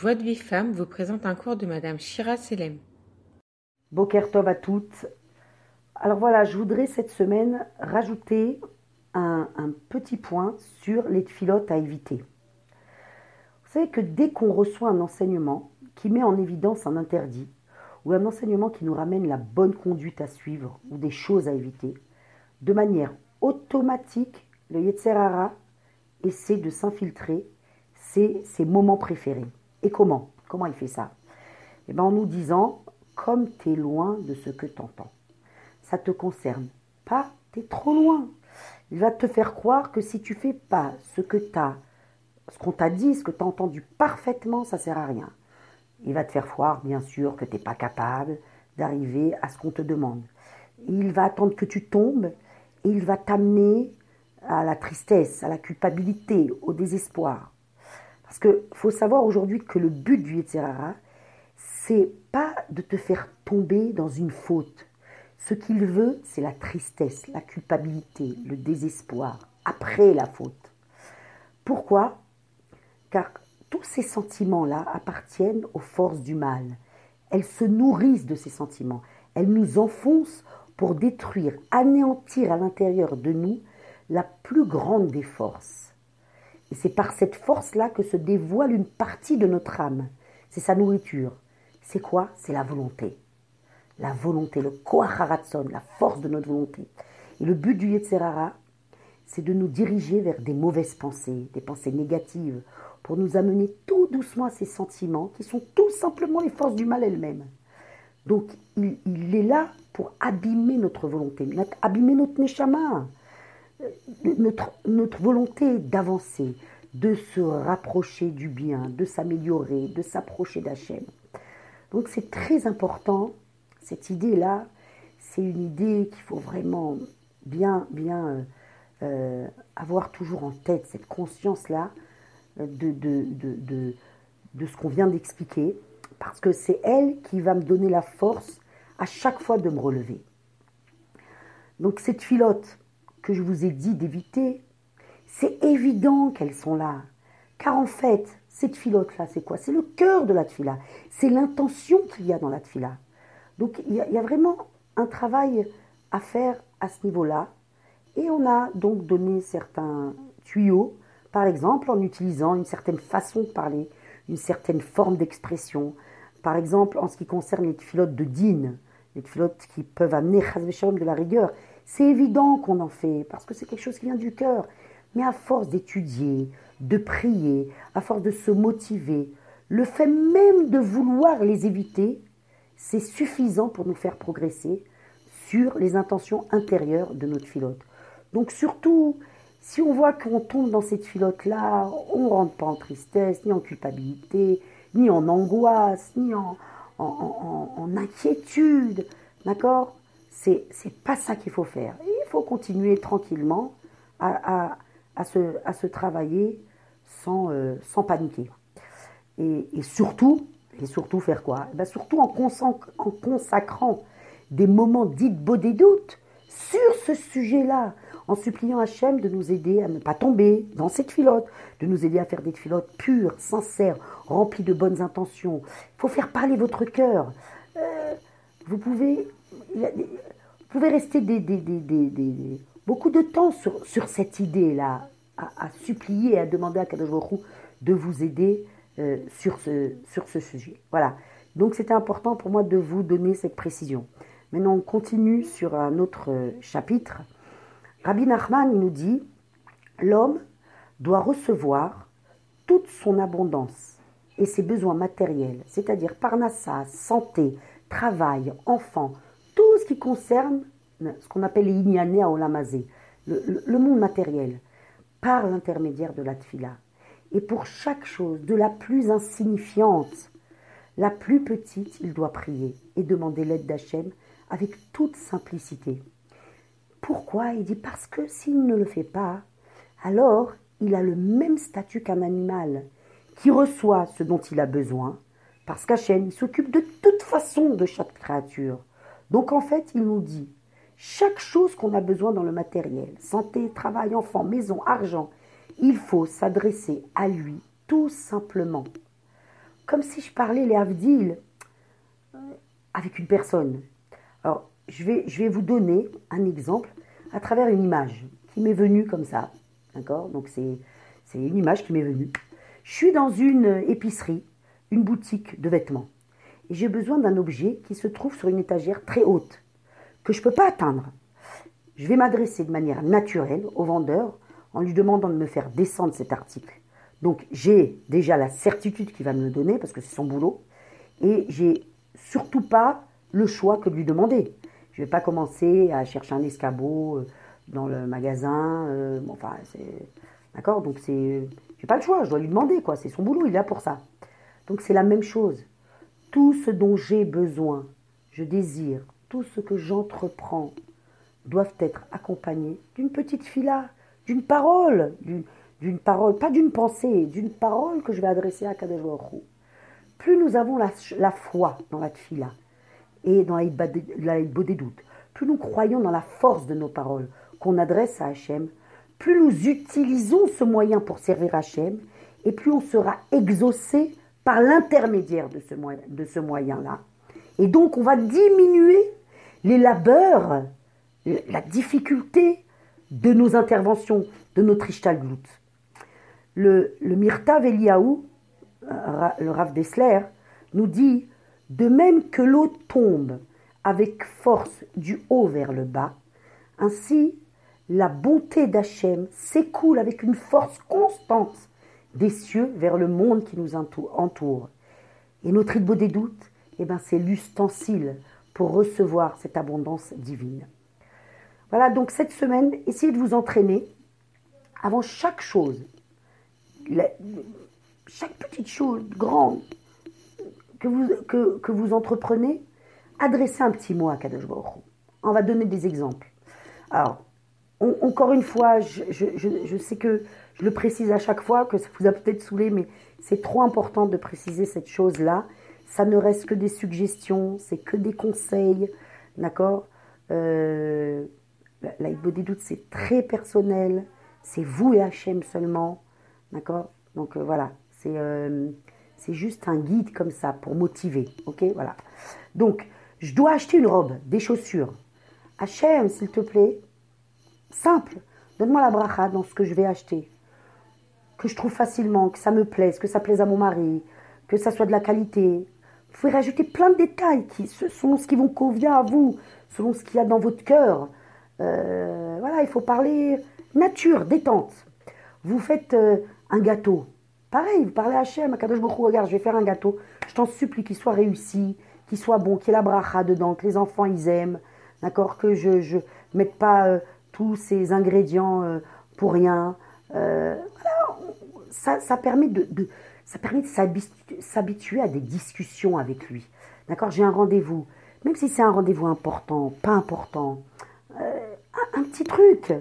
Joie de vie femme vous présente un cours de Madame Shira Selem. Boker Tov à toutes. Alors voilà, je voudrais cette semaine rajouter un, petit point sur les filotes à éviter. Vous savez que dès qu'on reçoit un enseignement qui met en évidence un interdit, ou un enseignement qui nous ramène la bonne conduite à suivre, ou des choses à éviter, de manière automatique, le Yetzerara essaie de s'infiltrer c'est ses moments préférés. Et comment? Comment il fait ça? Eh bien en nous disant, comme tu es loin de ce que tu entends. Ça te concerne pas, tu es trop loin. Il va te faire croire que si tu fais pas ce que tu as, ce qu'on t'a dit, ce que tu as entendu parfaitement, ça sert à rien. Il va te faire croire, bien sûr, que tu n'es pas capable d'arriver à ce qu'on te demande. Il va attendre que tu tombes et il va t'amener à la tristesse, à la culpabilité, au désespoir. Parce qu'il faut savoir aujourd'hui que le but du Yetzirara, c'est pas de te faire tomber dans une faute. Ce qu'il veut, c'est la tristesse, la culpabilité, le désespoir, après la faute. Pourquoi? Car tous ces sentiments-là appartiennent aux forces du mal. Elles se nourrissent de ces sentiments. Elles nous enfoncent pour détruire, anéantir à l'intérieur de nous la plus grande des forces. Et c'est par cette force-là que se dévoile une partie de notre âme. C'est sa nourriture. C'est quoi? C'est la volonté. La volonté, le koacharatson, la force de notre volonté. Et le but du Yetzerara, c'est de nous diriger vers des mauvaises pensées, des pensées négatives, pour nous amener tout doucement à ces sentiments qui sont tout simplement les forces du mal elles-mêmes. Donc il, il, est là pour abîmer notre volonté, abîmer notre neshama, notre, notre volonté d'avancer, de se rapprocher du bien, de s'améliorer, de s'approcher d'Hachem. Donc c'est très important, cette idée-là, c'est une idée qu'il faut vraiment bien, bien euh, euh, avoir toujours en tête, cette conscience-là euh, de, de, de, de ce qu'on vient d'expliquer, parce que c'est elle qui va me donner la force à chaque fois de me relever. Donc cette filote, que je vous ai dit d'éviter, c'est évident qu'elles sont là. Car en fait, cette filote-là, c'est quoi? C'est le cœur de la tfila. C'est l'intention qu'il y a dans la tfila. Donc il y, a, vraiment un travail à faire à ce niveau-là. Et on a donc donné certains tuyaux, par exemple en utilisant une certaine façon de parler, une certaine forme d'expression. Par exemple, en ce qui concerne les filotes de din, les filotes qui peuvent amener de la rigueur, c'est évident qu'on en fait, parce que c'est quelque chose qui vient du cœur. Mais à force d'étudier, de prier, à force de se motiver, le fait même de vouloir les éviter, c'est suffisant pour nous faire progresser sur les intentions intérieures de notre filote. Donc surtout, si on voit qu'on tombe dans cette filote-là, on ne rentre pas en tristesse, ni en culpabilité, ni en angoisse, ni en, en inquiétude. D'accord? C'est, c'est pas ça qu'il faut faire. il faut continuer tranquillement à, se, à se, travailler sans, euh, sans paniquer. Et, surtout, et surtout faire quoi? Eh ben Surtout en, en consacrant des moments dits beaux des doutes sur ce sujet-là, en suppliant Hachem de nous aider à ne pas tomber dans cette filote, de nous aider à faire des filotes pures, sincères, remplies de bonnes intentions. Il faut faire parler votre cœur. Euh, vous pouvez vous pouvez rester des, beaucoup de temps sur, sur cette idée-là, à, supplier et à demander à Kadosh de vous aider euh, sur, ce, sur ce sujet. Voilà. Donc c'était important pour moi de vous donner cette précision. Maintenant, on continue sur un autre euh, chapitre. Rabbi Nachman nous dit l'homme doit recevoir toute son abondance et ses besoins matériels, c'est-à-dire parnassa, santé, travail, enfants, tout ce qui concerne ce qu'on appelle les à olamazé, le, le, monde matériel, par l'intermédiaire de la tfila. Et pour chaque chose, de la plus insignifiante, la plus petite, il doit prier et demander l'aide d'Hachem avec toute simplicité. Pourquoi? Il dit parce que s'il ne le fait pas, alors il a le même statut qu'un animal qui reçoit ce dont il a besoin, parce qu'Hachem s'occupe de toute façon de chaque créature. Donc en fait, il nous dit, chaque chose qu'on a besoin dans le matériel, santé, travail, enfant, maison, argent, il faut s'adresser à lui tout simplement comme si je parlais les Avdil euh, avec une personne. Alors, je vais, je vais vous donner un exemple à travers une image qui m'est venue comme ça. D'accord? Donc, c'est une image qui m'est venue. Je suis dans une épicerie, une boutique de vêtements. J'ai besoin d'un objet qui se trouve sur une étagère très haute, que je ne peux pas atteindre. Je vais m'adresser de manière naturelle au vendeur en lui demandant de me faire descendre cet article. Donc j'ai déjà la certitude qu'il va me le donner parce que c'est son boulot et j'ai surtout pas le choix que de lui demander. Je ne vais pas commencer à chercher un escabeau euh, dans le magasin. Euh, enfin, c'est d'accord? Donc c'est, j'ai pas le choix. Je dois lui demander. C'est son boulot. Il est là pour ça. Donc c'est la même chose. Tout ce dont j'ai besoin, je désire, tout ce que j'entreprends doivent être accompagnés d'une petite fila, d'une parole, d'une parole, pas d'une pensée, d'une parole que je vais adresser à Kadesh Plus nous avons la, foi dans la fila et dans la des doutes, plus nous croyons dans la force de nos paroles qu'on adresse à Hachem, plus nous utilisons ce moyen pour servir Hachem, et plus on sera exaucé l'intermédiaire de ce, moyen-là. Et donc on va diminuer les labeurs, la difficulté de nos interventions, de notre Ishtalglut. Le, le Mirta Eliaou, euh, le Rav Dessler, nous dit De même que l'eau tombe avec force du haut vers le bas, ainsi la bonté d'Hachem s'écoule avec une force constante des cieux vers le monde qui nous entoure. Et notre idbo des doutes, eh ben, c'est l'ustensile pour recevoir cette abondance divine. Voilà, donc cette semaine, essayez de vous entraîner avant chaque chose, chaque petite chose grande que vous, que, vous entreprenez, adressez un petit mot à Kadosh On va donner des exemples. Alors, encore une fois, je, je, sais que je le précise à chaque fois, que ça vous a peut-être saoulé, mais c'est trop important de préciser cette chose-là. Ça ne reste que des suggestions, c'est que des conseils, d'accord? Euh, la des doutes, c'est très personnel. C'est vous et Hachem seulement. D'accord? Donc euh, voilà, euh, c'est juste un guide comme ça pour motiver. Ok? Voilà. Donc, je dois acheter une robe, des chaussures. Hachem, s'il te plaît, simple. Donne-moi la bracha dans ce que je vais acheter. Que je trouve facilement, que ça me plaise, que ça plaise à mon mari, que ça soit de la qualité. Vous pouvez rajouter plein de détails qui, selon ce qui vous convient à vous, selon ce qu'il y a dans votre cœur. Euh, voilà, il faut parler nature, détente. Vous faites euh, un gâteau. Pareil, vous parlez à Hachem, à Kadosh Baruch regarde, je vais faire un gâteau. Je t'en supplie qu'il soit réussi, qu'il soit bon, qu'il y ait la bracha dedans, que les enfants ils aiment. D'accord Que je ne mette pas euh, tous ces ingrédients pour rien. Ça, permet de, ça permet de s'habituer à des discussions avec lui. D'accord J'ai un rendez-vous. Même si c'est un rendez-vous important, pas important, un petit truc.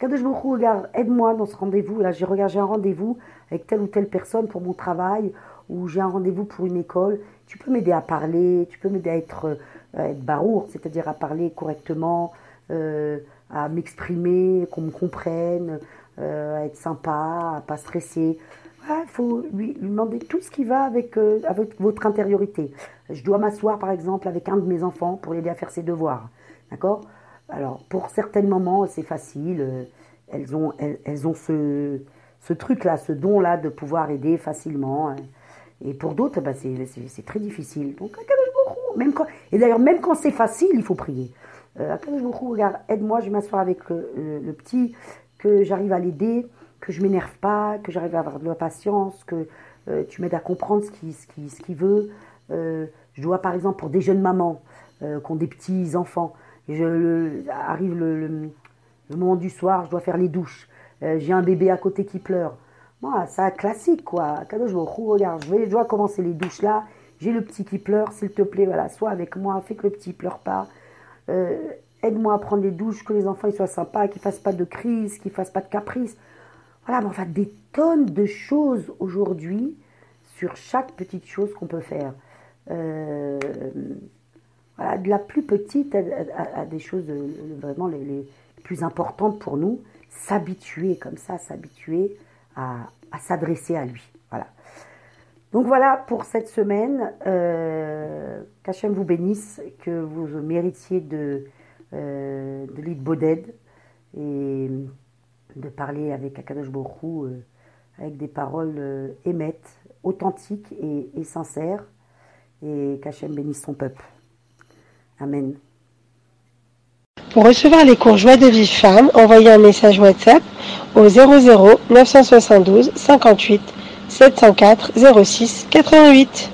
Je me regarde, aide-moi dans ce rendez-vous. Là, j'ai regardé un rendez-vous avec telle ou telle personne pour mon travail, ou j'ai un rendez-vous pour une école. Tu peux m'aider à parler, tu peux m'aider à être, euh, être barour, c'est-à-dire à parler correctement, euh, à m'exprimer, qu'on me comprenne, euh, à être sympa, à pas stresser. Il faut lui, demander tout ce qui va avec, avec votre intériorité. Je dois m'asseoir, par exemple, avec un de mes enfants pour l'aider à faire ses devoirs. D'accord? Alors, pour certains moments, c'est facile. Euh, elles ont, elles, ont ce, ce truc-là, ce don-là de pouvoir aider facilement. Hein. Et pour d'autres, bah, c'est très difficile. Donc, même quand, et d'ailleurs, même quand c'est facile, il faut prier. Euh, regarde, aide-moi, je vais m'asseoir avec le, petit, que j'arrive à l'aider, que je m'énerve pas, que j'arrive à avoir de la patience, que euh, tu m'aides à comprendre ce qu'il veut. Euh, je dois, par exemple, pour des jeunes mamans qui ont des petits enfants, je, arrive le, moment du soir, je dois faire les douches. Euh, j'ai un bébé à côté qui pleure. Moi, ça classique quoi. Quand je regarde, je, vais, dois commencer les douches là. J'ai le petit qui pleure, s'il te plaît, voilà, sois avec moi, fais que le petit pleure pas. Euh, aide-moi à prendre les douches, que les enfants soient sympas, qu'ils fassent pas de crise, qu'ils fassent pas de caprice. Voilà, mais enfin des tonnes de choses aujourd'hui sur chaque petite chose qu'on peut faire. Euh, voilà, de la plus petite à, des choses vraiment les, plus importantes pour nous, s'habituer comme ça, s'habituer à, s'adresser à lui. Voilà. Donc voilà pour cette semaine. Euh, Qu'Hachem vous bénisse, que vous méritiez de, euh, de lire Boded et de parler avec Akadosh Borou euh, avec des paroles euh, émettes, authentiques et, et sincères. Et qu'Hachem bénisse son peuple. Amen. Pour recevoir les cours Joie de vie femme, envoyez un message WhatsApp au 00 972 58 704 06 88.